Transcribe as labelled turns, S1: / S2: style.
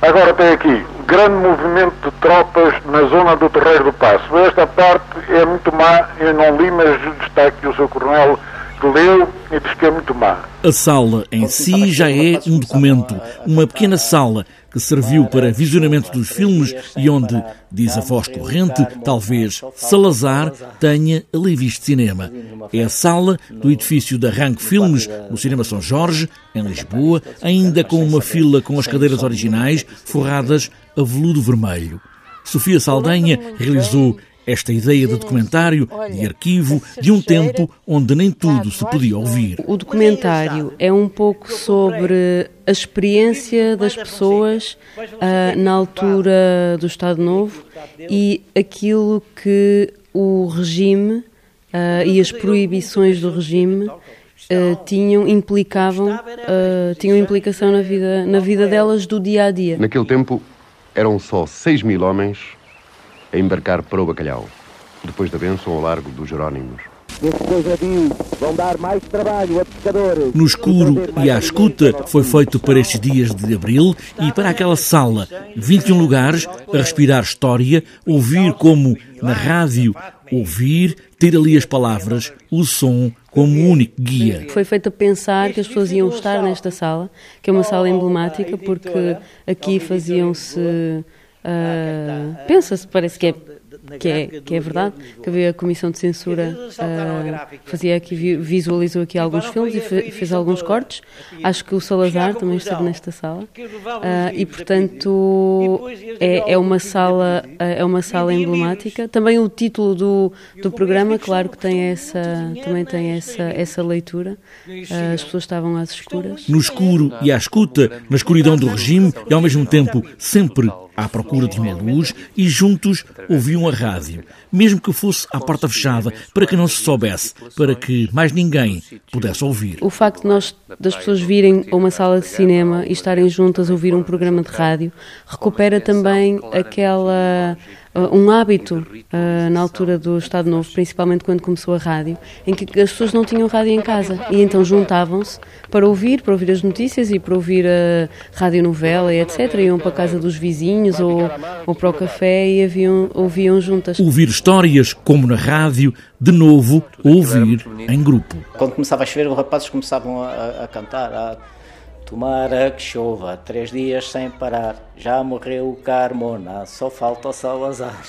S1: Agora tem aqui, grande movimento de tropas na zona do Terreiro do Passo. Esta parte é muito má, eu não li, mas está aqui o seu coronel que leu e diz que é muito.
S2: A sala em si já é um documento, uma pequena sala. que serviu para visionamento dos filmes e onde, diz a voz corrente, talvez Salazar tenha ali visto cinema. É a sala do edifício da Rank Filmes, no Cinema São Jorge, em Lisboa, ainda com uma fila com as cadeiras originais forradas a veludo vermelho. Sofia Saldanha realizou esta ideia de documentário, de arquivo, de um tempo onde nem tudo se podia ouvir.
S3: O documentário é um pouco sobre a experiência das pessoas uh, na altura do Estado Novo e aquilo que o regime uh, e as proibições do regime uh, tinham implicavam tinham implicação na vida na vida delas do dia a dia.
S4: Naquele tempo eram só 6 mil homens a embarcar para o Bacalhau, depois da bênção ao largo dos Jerónimos.
S2: vão dar mais trabalho a pescadores. No escuro e à escuta foi feito para estes dias de abril e para aquela sala, 21 lugares, a respirar história, ouvir como na rádio, ouvir, ter ali as palavras, o som como único guia.
S3: Foi feito a pensar que as pessoas iam estar nesta sala, que é uma sala emblemática, porque aqui faziam-se Uh, Pensa-se, parece que é que é, que é verdade, que havia a Comissão de Censura uh, fazia aqui, visualizou aqui alguns filmes e fez alguns cortes. Acho que o Salazar também esteve nesta sala. Uh, e portanto é, é uma sala é uma sala emblemática. Também o título do, do programa, claro que tem essa também tem essa essa leitura. Uh, as pessoas estavam às escuras.
S2: No escuro e à escuta, na escuridão do regime e ao mesmo tempo sempre à procura de uma luz e juntos ouviam a rádio, mesmo que fosse à porta fechada, para que não se soubesse, para que mais ninguém pudesse ouvir.
S3: O facto de nós, das pessoas virem a uma sala de cinema e estarem juntas a ouvir um programa de rádio, recupera também aquela um hábito uh, na altura do Estado Novo, principalmente quando começou a rádio, em que as pessoas não tinham rádio em casa e então juntavam-se para ouvir, para ouvir as notícias e para ouvir a radionovela e etc. Iam para a casa dos vizinhos ou, ou para o café e haviam, ouviam juntas.
S2: Ouvir histórias, como na rádio, de novo ouvir em grupo.
S5: Quando começava a chover, os rapazes começavam a, a cantar. A Tomara que chova três dias sem parar. Já morreu o Carmona, só falta o Salazar.